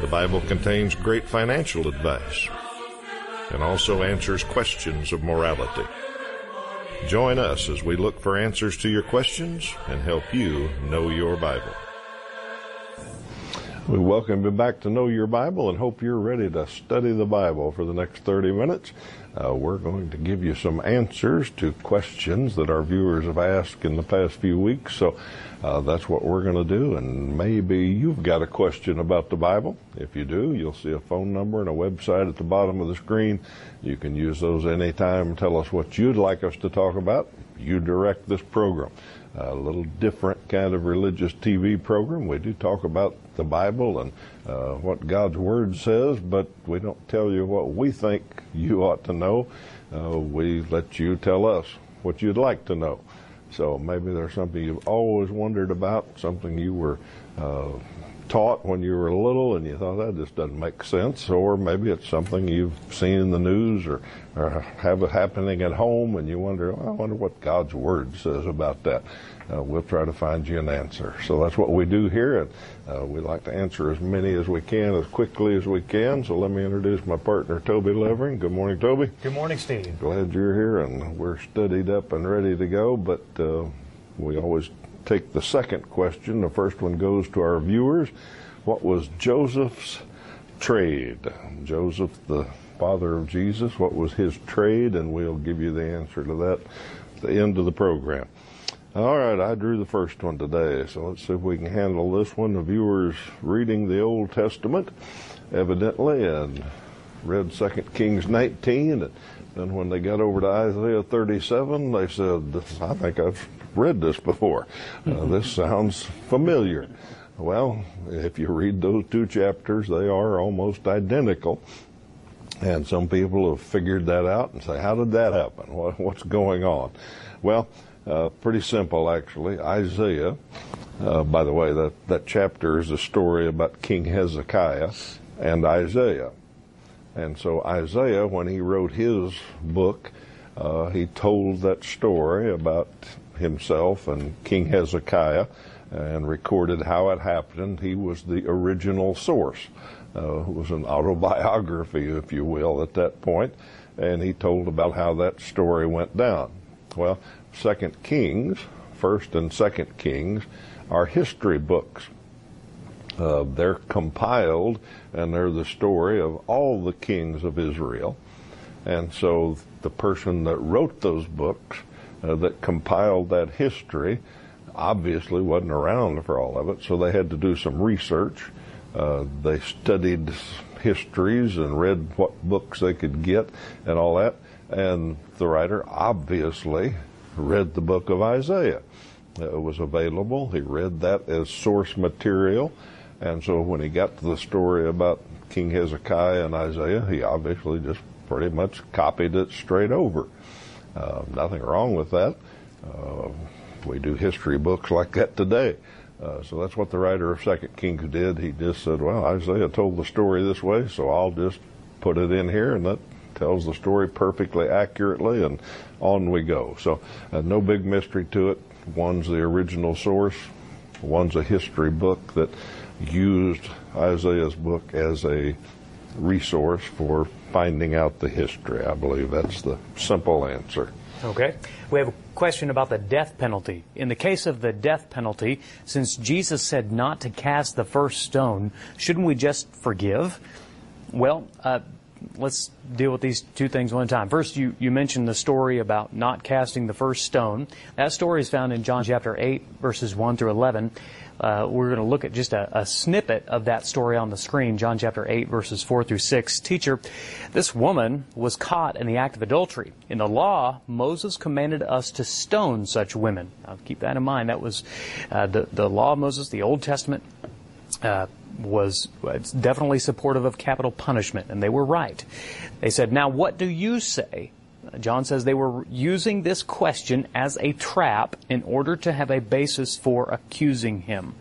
The Bible contains great financial advice and also answers questions of morality. Join us as we look for answers to your questions and help you know your Bible. We welcome you back to Know Your Bible and hope you're ready to study the Bible for the next 30 minutes. Uh, we're going to give you some answers to questions that our viewers have asked in the past few weeks. So uh, that's what we're going to do. And maybe you've got a question about the Bible. If you do, you'll see a phone number and a website at the bottom of the screen. You can use those anytime. Tell us what you'd like us to talk about. You direct this program. A little different kind of religious TV program. We do talk about the Bible and uh, what God's Word says, but we don't tell you what we think you ought to know. Uh, we let you tell us what you'd like to know. So maybe there's something you've always wondered about, something you were uh, taught when you were little and you thought that just doesn't make sense, or maybe it's something you've seen in the news or, or have it happening at home and you wonder, I wonder what God's Word says about that. Uh, we'll try to find you an answer. So that's what we do here, and uh, we like to answer as many as we can as quickly as we can. So let me introduce my partner, Toby Levering. Good morning, Toby. Good morning, Steve. Glad you're here, and we're studied up and ready to go, but uh, we always take the second question. The first one goes to our viewers. What was Joseph's trade? Joseph, the father of Jesus, what was his trade? And we'll give you the answer to that at the end of the program. All right, I drew the first one today, so let's see if we can handle this one. The viewers reading the Old Testament, evidently, and read 2 Kings 19, and then when they got over to Isaiah 37, they said, I think I've read this before. Uh, this sounds familiar. Well, if you read those two chapters, they are almost identical. And some people have figured that out and say, how did that happen? What, what's going on? Well, uh, pretty simple, actually. Isaiah, uh, by the way, that, that chapter is a story about King Hezekiah and Isaiah. And so Isaiah, when he wrote his book, uh, he told that story about himself and King Hezekiah and recorded how it happened. He was the original source. Uh, it was an autobiography, if you will, at that point, and he told about how that story went down. Well, Second Kings, First and Second Kings, are history books. Uh, they're compiled, and they're the story of all the kings of Israel. And so the person that wrote those books, uh, that compiled that history, obviously wasn't around for all of it, so they had to do some research. Uh, they studied histories and read what books they could get and all that. And the writer obviously read the book of Isaiah. It was available. He read that as source material. And so when he got to the story about King Hezekiah and Isaiah, he obviously just pretty much copied it straight over. Uh, nothing wrong with that. Uh, we do history books like that today. Uh, so that's what the writer of Second Kings did. He just said, "Well, Isaiah told the story this way, so I'll just put it in here, and that tells the story perfectly accurately." And on we go. So uh, no big mystery to it. One's the original source. One's a history book that used Isaiah's book as a resource for finding out the history. I believe that's the simple answer. Okay. We have a question about the death penalty. In the case of the death penalty, since Jesus said not to cast the first stone, shouldn't we just forgive? Well, uh, let's deal with these two things one time. First, you, you mentioned the story about not casting the first stone. That story is found in John chapter 8, verses 1 through 11. Uh, we're going to look at just a, a, snippet of that story on the screen, John chapter 8, verses 4 through 6. Teacher, this woman was caught in the act of adultery. In the law, Moses commanded us to stone such women. Now, keep that in mind. That was uh, the, the law of Moses, the Old Testament. Uh, was definitely supportive of capital punishment, and they were right. They said, Now, what do you say? John says they were using this question as a trap in order to have a basis for accusing him.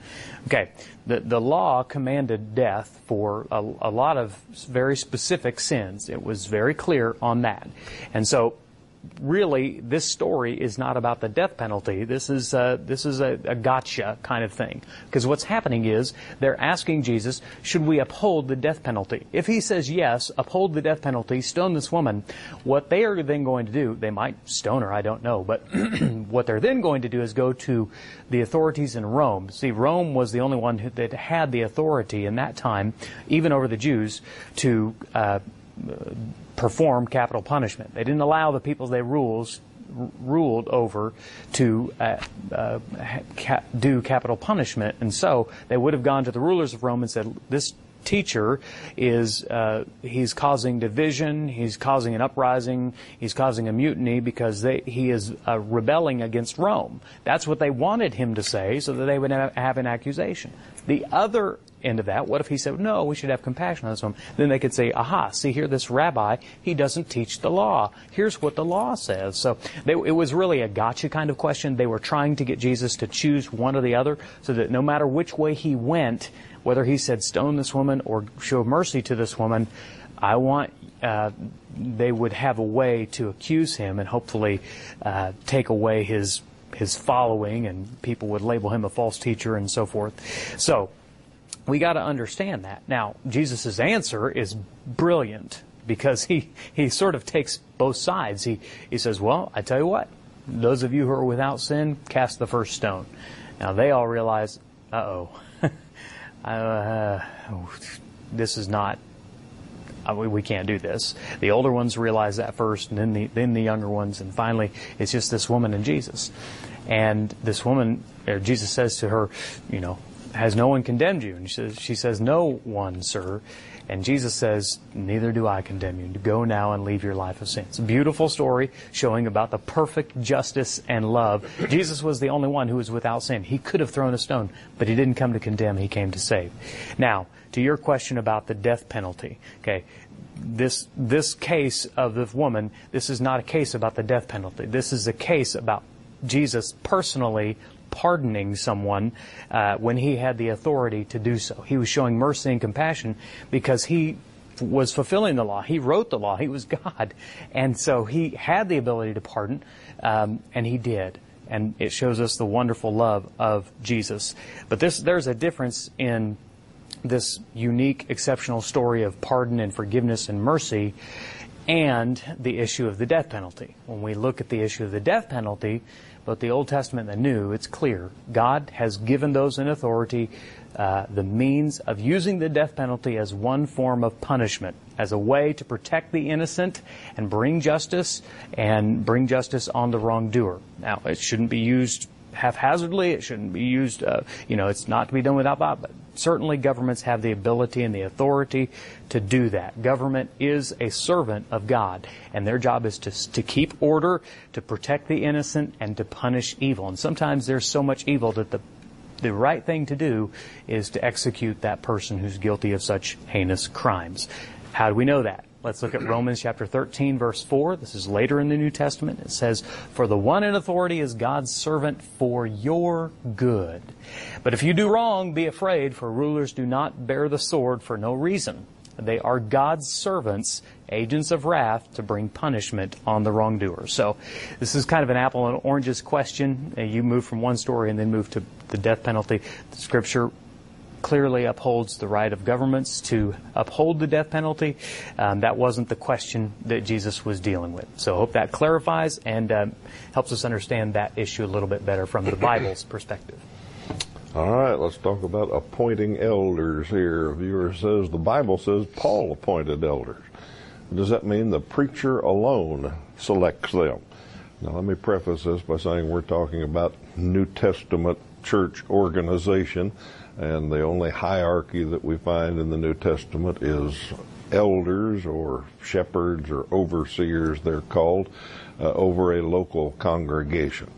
Okay, the, the law commanded death for a, a lot of very specific sins. It was very clear on that. And so really, this story is not about the death penalty. This is uh, this is a, a, gotcha kind of thing. Because what's happening is they're asking Jesus, should we uphold the death penalty? If he says yes, uphold the death penalty, stone this woman. What they are then going to do, they might stone her, I don't know, but what they're then going to do is go to the authorities in Rome. See, Rome was the only one who, that had the authority in that time, even over the Jews, to uh, perform capital punishment. They didn't allow the people they rules ruled over to uh, uh, ca- do capital punishment, and so they would have gone to the rulers of Rome and said, "This teacher is uh, he's causing division, he's causing an uprising, he's causing a mutiny because they, he is uh, rebelling against Rome." That's what they wanted him to say, so that they would have an accusation. The other end of that, what if he said, no, we should have compassion on this one? Then they could say, aha, see here, this rabbi, he doesn't teach the law. Here's what the law says. So they, it was really a gotcha kind of question. They were trying to get Jesus to choose one or the other so that no matter which way he went, whether he said stone this woman or show mercy to this woman, I want uh, they would have a way to accuse him and hopefully uh, take away his his following, and people would label him a false teacher and so forth. So we got to understand that. Now, Jesus' answer is brilliant because he, he sort of takes both sides. He, he says, Well, I tell you what, those of you who are without sin, cast the first stone. Now, they all realize, uh oh, uh, this is not uh, we, we can't do this. The older ones realize that first, and then the then the younger ones, and finally it's just this woman and Jesus. And this woman, Jesus says to her, you know, has no one condemned you? And she says, she says, No one, sir. And Jesus says, Neither do I condemn you. Go now and leave your life of sin. Beautiful story showing about the perfect justice and love. Jesus was the only one who was without sin. He could have thrown a stone, but he didn't come to condemn, he came to save. Now, to your question about the death penalty, okay, this this case of the woman, this is not a case about the death penalty. This is a case about Jesus personally pardoning someone uh, when he had the authority to do so. He was showing mercy and compassion because he was fulfilling the law. He wrote the law. He was God. And so he had the ability to pardon, um, and he did. And it shows us the wonderful love of Jesus. But this, there's a difference in this unique, exceptional story of pardon and forgiveness and mercy and the issue of the death penalty. When we look at the issue of the death penalty, both the Old Testament and the New, it's clear. God has given those in authority uh, the means of using the death penalty as one form of punishment, as a way to protect the innocent and bring justice and bring justice on the wrongdoer. Now, it shouldn't be used haphazardly. It shouldn't be used, uh, you know, it's not to be done without thought, but certainly governments have the ability and the authority to do that. Government is a servant of God, and their job is to, to keep order, to protect the innocent, and to punish evil. And sometimes there's so much evil that the the right thing to do is to execute that person who's guilty of such heinous crimes. How do we know that? Let's look at Romans chapter 13 verse 4. This is later in the New Testament. It says, For the one in authority is God's servant for your good. But if you do wrong, be afraid, for rulers do not bear the sword for no reason. They are God's servants, agents of wrath, to bring punishment on the wrongdoer. So this is kind of an apple and oranges question. You move from one story and then move to the death penalty. The scripture clearly upholds the right of governments to uphold the death penalty. Um, that wasn't the question that Jesus was dealing with. So I hope that clarifies and um, helps us understand that issue a little bit better from the Bible's perspective. All right, let's talk about appointing elders here. A viewer says the Bible says Paul appointed elders. Does that mean the preacher alone selects them? Now, let me preface this by saying we're talking about New Testament church organization. And the only hierarchy that we find in the New Testament is elders or shepherds or overseers, they're called, uh, over a local congregation.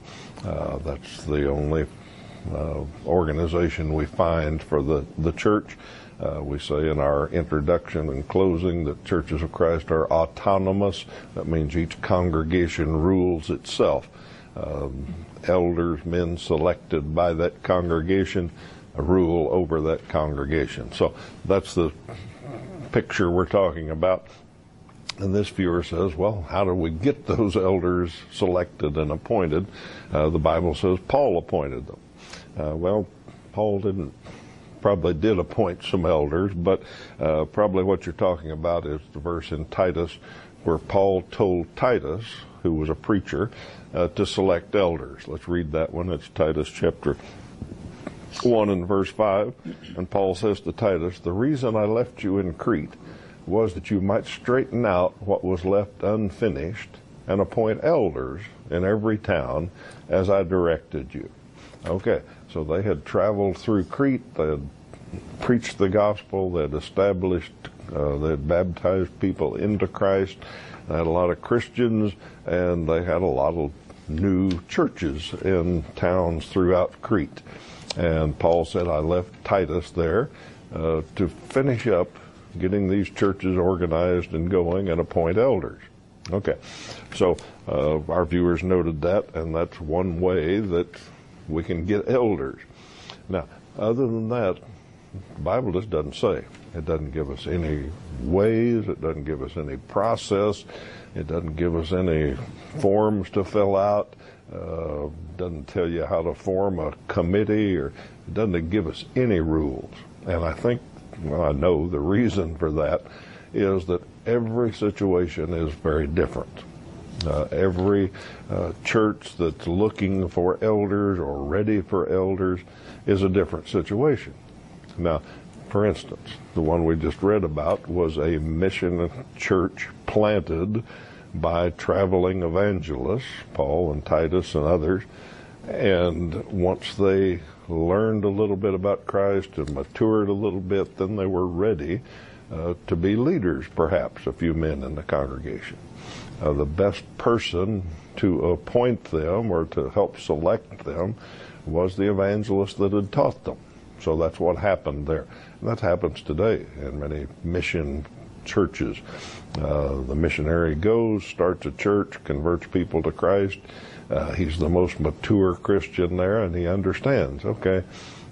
Uh, that's the only uh, organization we find for the, the church. Uh, we say in our introduction and closing that churches of Christ are autonomous. That means each congregation rules itself. Um, elders, men selected by that congregation, rule over that congregation. So that's the picture we're talking about. And this viewer says, well, how do we get those elders selected and appointed? Uh, the Bible says Paul appointed them. Uh, well, Paul didn't, probably did appoint some elders, but uh, probably what you're talking about is the verse in Titus where Paul told Titus, who was a preacher, uh, to select elders. Let's read that one. It's Titus chapter 1 and verse 5. And Paul says to Titus, The reason I left you in Crete was that you might straighten out what was left unfinished and appoint elders in every town as I directed you. Okay, so they had traveled through Crete, they had preached the gospel, they had established, uh, they had baptized people into Christ, they had a lot of Christians, and they had a lot of new churches in towns throughout Crete. And Paul said, I left Titus there uh, to finish up getting these churches organized and going and appoint elders. Okay, so uh, our viewers noted that, and that's one way that we can get elders. Now, other than that, the Bible just doesn't say. It doesn't give us any ways. It doesn't give us any process. It doesn't give us any forms to fill out. Uh, doesn't tell you how to form a committee, or it doesn't give us any rules. And I think well, I know the reason for that is that every situation is very different. Uh, every uh, church that's looking for elders or ready for elders is a different situation. Now, for instance, the one we just read about was a mission church planted by traveling evangelists, Paul and Titus and others. And once they learned a little bit about Christ and matured a little bit, then they were ready uh, to be leaders, perhaps, a few men in the congregation. Uh, the best person to appoint them or to help select them was the evangelist that had taught them. So that's what happened there. And that happens today in many mission churches. Uh, the missionary goes, starts a church, converts people to Christ, uh, he's the most mature Christian there, and he understands. Okay,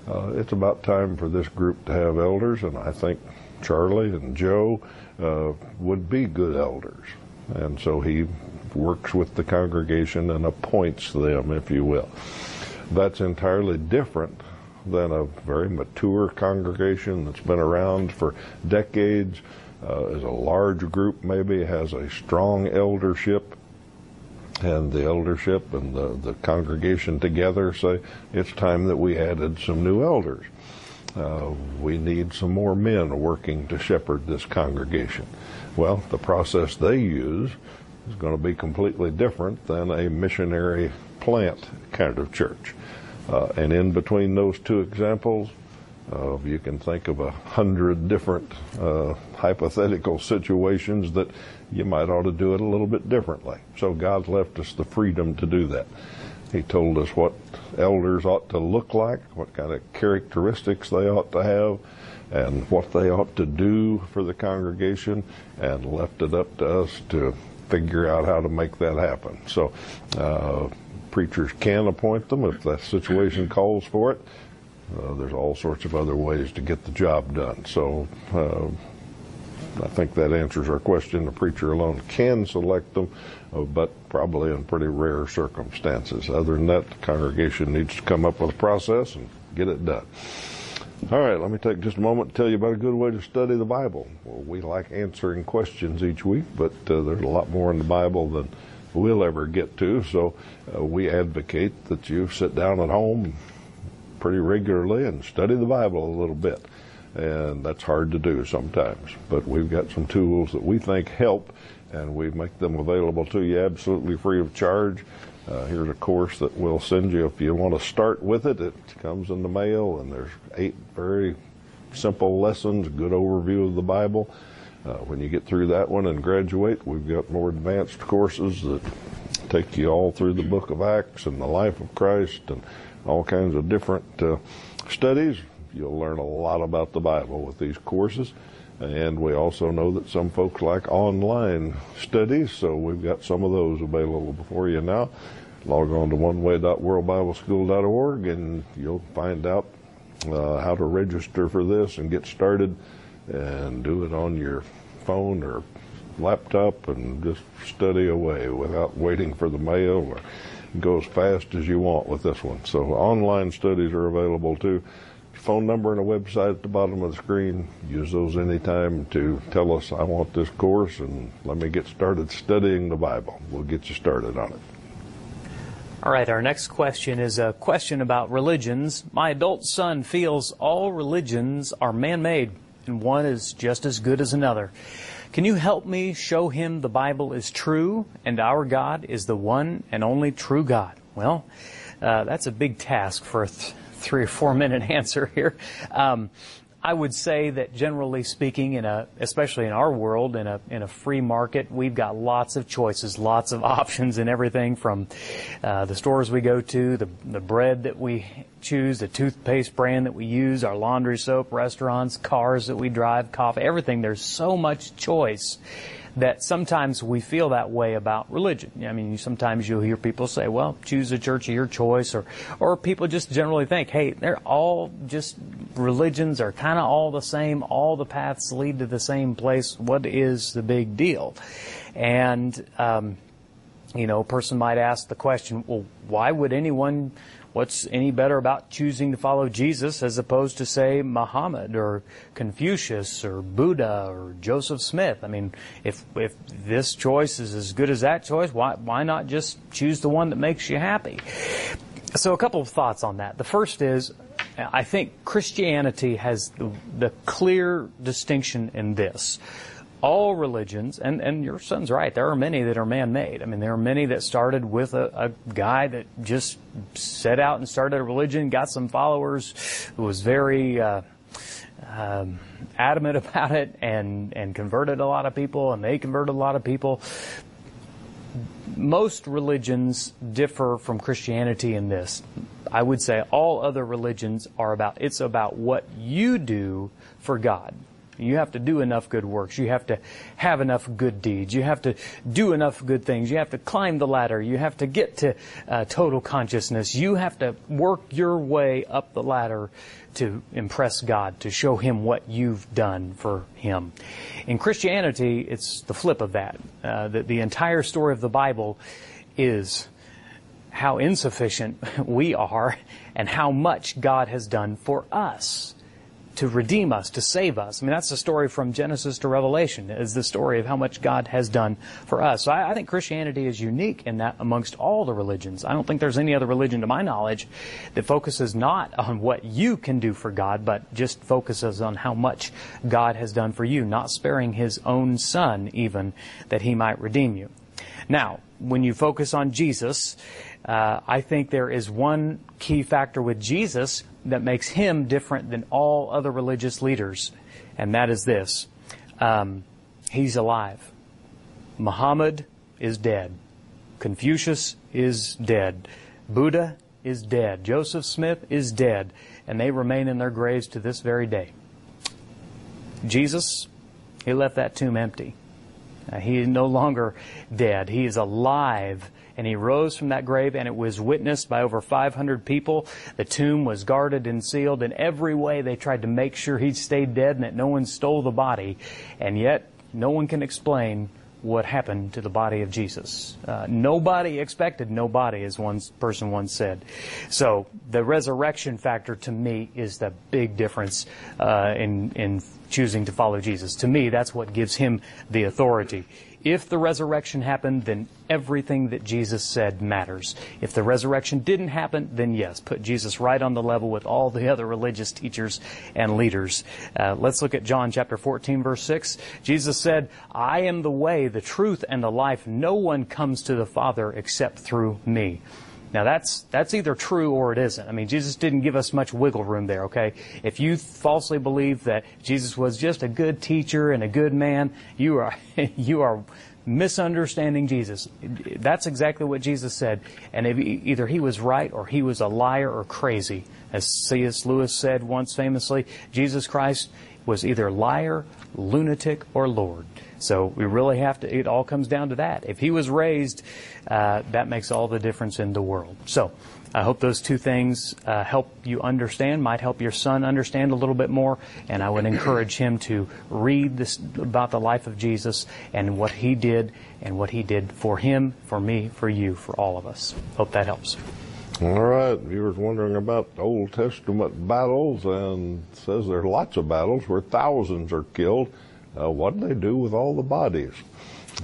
uh, it's about time for this group to have elders, and I think Charlie and Joe uh, would be good elders. And so he works with the congregation and appoints them, if you will. That's entirely different than a very mature congregation that's been around for decades, uh, is a large group maybe, has a strong eldership, and the eldership and the, the congregation together say it's time that we added some new elders. Uh, we need some more men working to shepherd this congregation. Well, the process they use is going to be completely different than a missionary plant kind of church. Uh, and in between those two examples, uh, you can think of a hundred different uh, hypothetical situations that you might ought to do it a little bit differently. So God's left us the freedom to do that. He told us what elders ought to look like, what kind of characteristics they ought to have, and what they ought to do for the congregation, and left it up to us to figure out how to make that happen. So, uh, preachers can appoint them if the situation calls for it. Uh, there's all sorts of other ways to get the job done. So uh, I think that answers our question. The preacher alone can select them, uh, but probably in pretty rare circumstances. Other than that, the congregation needs to come up with a process and get it done. All right, let me take just a moment to tell you about a good way to study the Bible. Well, we like answering questions each week, but uh, there's a lot more in the Bible than we'll ever get to. So uh, we advocate that you sit down at home pretty regularly and study the Bible a little bit. And that's hard to do sometimes. But we've got some tools that we think help, and we make them available to you absolutely free of charge. Uh, here's a course that we'll send you if you want to start with it. It comes in the mail, and there's eight very simple lessons, good overview of the Bible. Uh, when you get through that one and graduate, we've got more advanced courses that take you all through the book of Acts and the life of Christ and all kinds of different uh, studies. You'll learn a lot about the Bible with these courses. And we also know that some folks like online studies, so we've got some of those available for you now. Log on to oneway.worldbibleschool.org and you'll find out uh, how to register for this and get started and do it on your phone or laptop and just study away without waiting for the mail or go as fast as you want with this one. So online studies are available too. Phone number and a website at the bottom of the screen. Use those anytime to tell us I want this course and let me get started studying the Bible. We'll get you started on it. All right, our next question is a question about religions. My adult son feels all religions are man made and one is just as good as another. Can you help me show him the Bible is true and our God is the one and only true God? Well, uh, that's a big task for a th- three or four minute answer here. Um, I would say that generally speaking, in a, especially in our world, in a, in a free market, we've got lots of choices, lots of options in everything from uh, the stores we go to, the, the bread that we choose, the toothpaste brand that we use, our laundry soap, restaurants, cars that we drive, coffee, everything. There's so much choice that sometimes we feel that way about religion. I mean, sometimes you'll hear people say, well, choose a church of your choice, or, or people just generally think, hey, they're all just, religions are kind of all the same, all the paths lead to the same place. What is the big deal? And, um, you know, a person might ask the question, well, why would anyone What's any better about choosing to follow Jesus as opposed to, say, Muhammad or Confucius or Buddha or Joseph Smith? I mean, if, if this choice is as good as that choice, why, why not just choose the one that makes you happy? So a couple of thoughts on that. The first is, I think Christianity has the, the clear distinction in this all religions, and, and your son's right, there are many that are man-made. I mean, there are many that started with a, a guy that just set out and started a religion, got some followers, was very uh, um, adamant about it, and, and converted a lot of people, and they converted a lot of people. Most religions differ from Christianity in this. I would say all other religions are about, it's about what you do for God. You have to do enough good works. You have to have enough good deeds. You have to do enough good things. You have to climb the ladder. You have to get to uh, total consciousness. You have to work your way up the ladder to impress God, to show Him what you've done for Him. In Christianity, it's the flip of that. Uh, the, the entire story of the Bible is how insufficient we are and how much God has done for us to redeem us, to save us. I mean, that's the story from Genesis to Revelation, is the story of how much God has done for us. So I, I, think Christianity is unique in that amongst all the religions. I don't think there's any other religion, to my knowledge, that focuses not on what you can do for God, but just focuses on how much God has done for you, not sparing His own Son even, that He might redeem you. Now, when you focus on Jesus, uh, I think there is one key factor with Jesus that makes him different than all other religious leaders, and that is this. Um, he's alive. Muhammad is dead. Confucius is dead. Buddha is dead. Joseph Smith is dead. And they remain in their graves to this very day. Jesus, he left that tomb empty. Uh, he is no longer dead. He is alive and he rose from that grave and it was witnessed by over 500 people. The tomb was guarded and sealed in every way. They tried to make sure he stayed dead and that no one stole the body. And yet, no one can explain what happened to the body of Jesus. Uh, nobody expected nobody, as one person once said. So the resurrection factor to me is the big difference uh, in in choosing to follow Jesus. To me, that's what gives him the authority. If the resurrection happened, then everything that Jesus said matters. If the resurrection didn't happen, then yes, put Jesus right on the level with all the other religious teachers and leaders. Uh, let's look at John chapter 14 verse 6. Jesus said, I am the way, the truth, and the life. No one comes to the Father except through me. Now that's, that's either true or it isn't. I mean, Jesus didn't give us much wiggle room there, okay? If you falsely believe that Jesus was just a good teacher and a good man, you are, you are misunderstanding Jesus. That's exactly what Jesus said. And either he was right or he was a liar or crazy. As C.S. Lewis said once famously, Jesus Christ was either liar, lunatic, or Lord. So we really have to, it all comes down to that. If he was raised, uh, that makes all the difference in the world. So I hope those two things uh, help you understand, might help your son understand a little bit more, and I would encourage him to read this about the life of Jesus and what he did and what he did for him, for me, for you, for all of us. Hope that helps. All right, viewers wondering about Old Testament battles, and says there are lots of battles where thousands are killed. Uh, what do they do with all the bodies?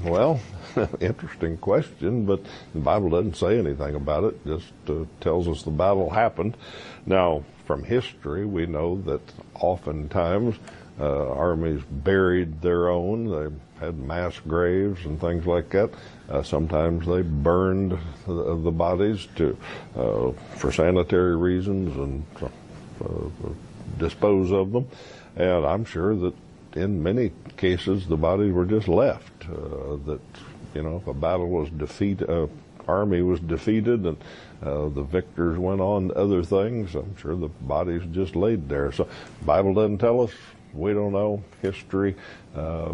Well, interesting question, but the Bible doesn't say anything about it. Just uh, tells us the battle happened. Now, from history, we know that oftentimes uh, armies buried their own. They had mass graves and things like that. Uh, sometimes they burned the, the bodies to uh, for sanitary reasons and uh, dispose of them. And I'm sure that in many cases the bodies were just left. Uh, that you know, if a battle was defeated, uh, army was defeated, and uh, the victors went on to other things. I'm sure the bodies just laid there. So, Bible doesn't tell us. We don't know history. Uh,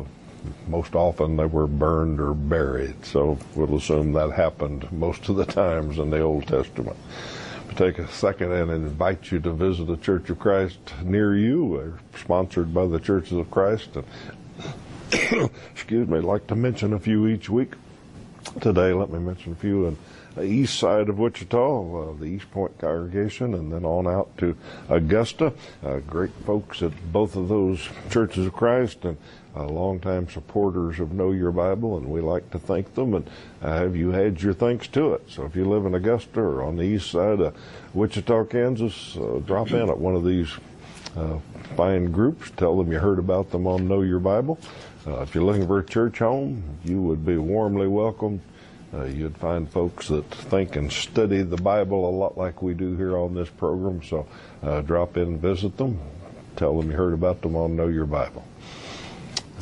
most often they were burned or buried. So we'll assume that happened most of the times in the Old Testament. Take a second and invite you to visit a Church of Christ near you. We're sponsored by the Churches of Christ. And excuse me, I'd like to mention a few each week. Today, let me mention a few in the east side of Wichita, uh, the East Point congregation, and then on out to Augusta. Uh, great folks at both of those churches of Christ and uh, longtime supporters of Know Your Bible, and we like to thank them. And uh, have you had your thanks to it? So if you live in Augusta or on the east side of Wichita, Kansas, uh, drop in at one of these uh, fine groups. Tell them you heard about them on Know Your Bible. Uh, if you're looking for a church home, you would be warmly welcome. Uh, you'd find folks that think and study the Bible a lot like we do here on this program. So uh, drop in and visit them. Tell them you heard about them on Know Your Bible.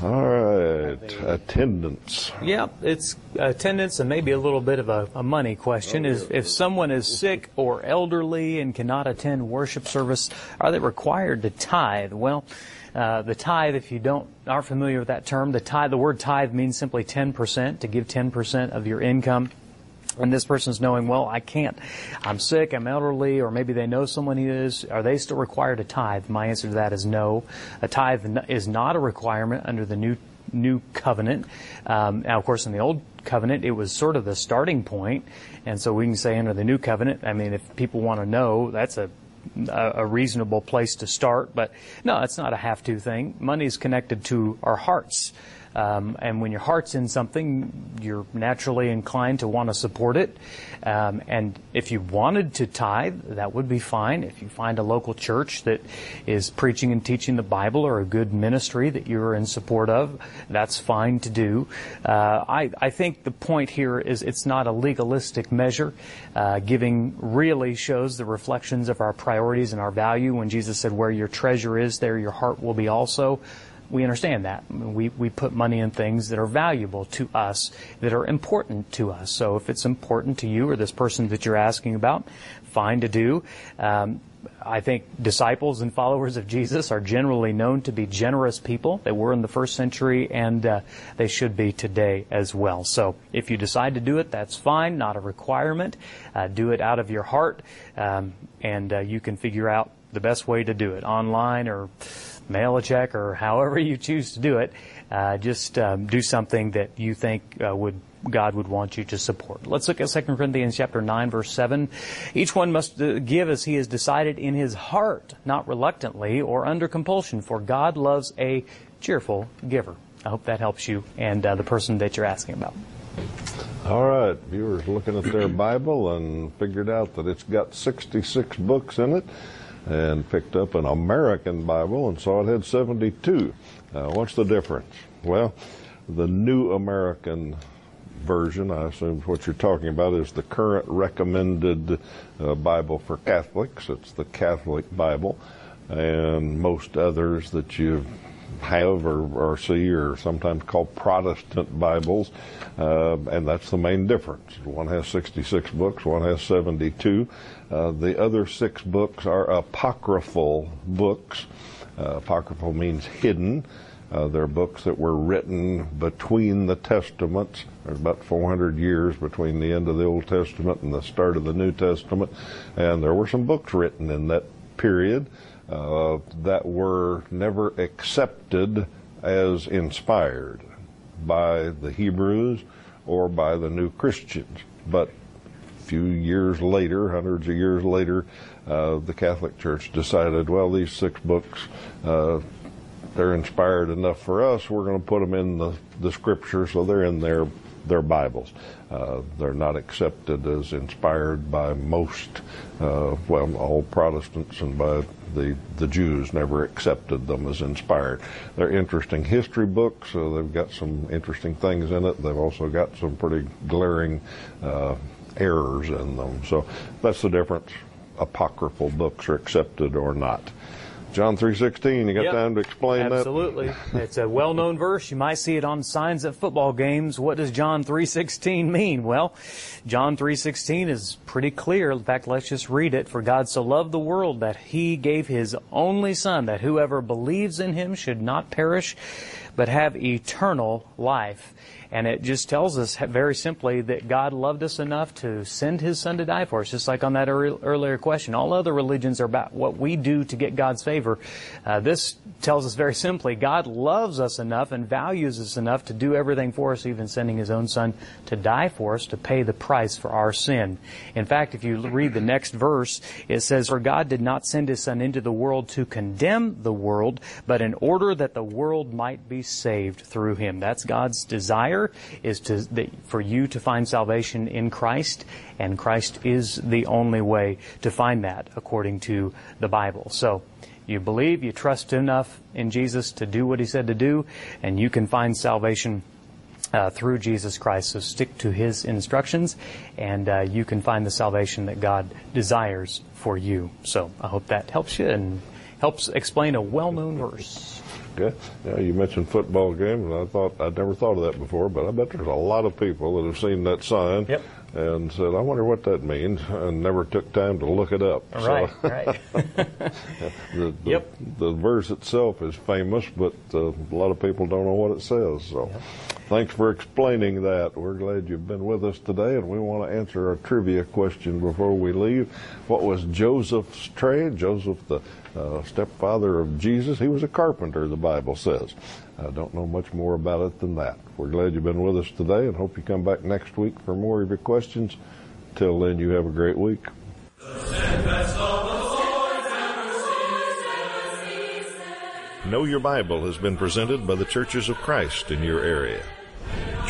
All right, attendance. Yeah, it's attendance and maybe a little bit of a, a money question. Is if someone is sick or elderly and cannot attend worship service, are they required to tithe? Well, uh, the tithe, if you don't aren't familiar with that term, the tithe, the word tithe means simply 10%, to give 10% of your income. And this person's knowing, well, I can't. I'm sick, I'm elderly, or maybe they know someone who is. Are they still required to tithe? My answer to that is no. A tithe is not a requirement under the new new covenant. Um, now, of course, in the old covenant, it was sort of the starting point, and so we can say under the new covenant. I mean, if people want to know, that's a a reasonable place to start. But no, it's not a have to thing. Money is connected to our hearts. Um, and when your heart's in something, you're naturally inclined to want to support it. Um, and if you wanted to tithe, that would be fine. If you find a local church that is preaching and teaching the Bible or a good ministry that you're in support of, that's fine to do. Uh, I, I, think the point here is it's not a legalistic measure. Uh, giving really shows the reflections of our priorities and our value. When Jesus said, "Where your treasure is, there your heart will be also." We understand that. We, we put money in things that are valuable to us, that are important to us. So if it's important to you or this person that you're asking about, fine to do. Um, I think disciples and followers of Jesus are generally known to be generous people. They were in the first century and uh, they should be today as well. So if you decide to do it, that's fine, not a requirement. Uh, do it out of your heart um, and uh, you can figure out the best way to do it online or mail a check or however you choose to do it. Uh, just um, do something that you think uh, would God would want you to support. Let's look at 2 Corinthians chapter 9 verse 7. Each one must uh, give as he has decided in his heart, not reluctantly or under compulsion, for God loves a cheerful giver. I hope that helps you and uh, the person that you're asking about. All right, viewers looking at their Bible and figured out that it's got 66 books in it and picked up an American Bible and saw it had 72. Uh, what's the difference? Well, the New American version, I assume what you're talking about is the current recommended uh, Bible for Catholics. It's the Catholic Bible, and most others that you have or, or, see or sometimes called Protestant Bibles, uh, and that's the main difference. One has 66 books, one has 72. Uh, the other six books are apocryphal books. Uh, apocryphal means hidden. Uh, they're books that were written between the Testaments. There's about 400 years between the end of the Old Testament and the start of the New Testament, and there were some books written in that period uh, that were never accepted as inspired by the Hebrews or by the new Christians. But a few years later, hundreds of years later, uh, the Catholic Church decided, well, these six books, uh, they're inspired enough for us. We're going to put them in the, the Scripture, so they're in their their Bibles. Uh, they're not accepted as inspired by most, uh, well, all Protestants and by the, the Jews never accepted them as inspired. They're interesting history books. So they've got some interesting things in it. They've also got some pretty glaring uh, errors in them. So that's the difference. Apocryphal books are accepted or not. John 3.16, you got yep. time to explain Absolutely. that? Absolutely. It's a well-known verse. You might see it on signs at football games. What does John 3.16 mean? Well, John 3.16 is pretty clear. In fact, let's just read it. For God so loved the world that he gave his only son, that whoever believes in him should not perish, but have eternal life. And it just tells us very simply that God loved us enough to send His Son to die for us, just like on that earlier question. All other religions are about what we do to get God's favor. Uh, this tells us very simply God loves us enough and values us enough to do everything for us, even sending His own Son to die for us to pay the price for our sin. In fact, if you read the next verse, it says, For God did not send His Son into the world to condemn the world, but in order that the world might be saved through Him. That's God's desire is to, for you to find salvation in Christ, and Christ is the only way to find that according to the Bible. So, you believe, you trust enough in Jesus to do what He said to do, and you can find salvation uh, through Jesus Christ. So stick to His instructions, and uh, you can find the salvation that God desires for you. So I hope that helps you and helps explain a well-known verse. Okay. Yeah, you mentioned football games, and I thought I'd never thought of that before, but I bet there's a lot of people that have seen that sign yep. and said, "I wonder what that means," and never took time to look it up. Right. So, right. the, the, yep. The verse itself is famous, but uh, a lot of people don't know what it says. So. Yep. Thanks for explaining that. We're glad you've been with us today, and we want to answer a trivia question before we leave. What was Joseph's trade? Joseph, the uh, stepfather of Jesus, he was a carpenter, the Bible says. I don't know much more about it than that. We're glad you've been with us today, and hope you come back next week for more of your questions. Till then, you have a great week. Know Your Bible has been presented by the Churches of Christ in your area.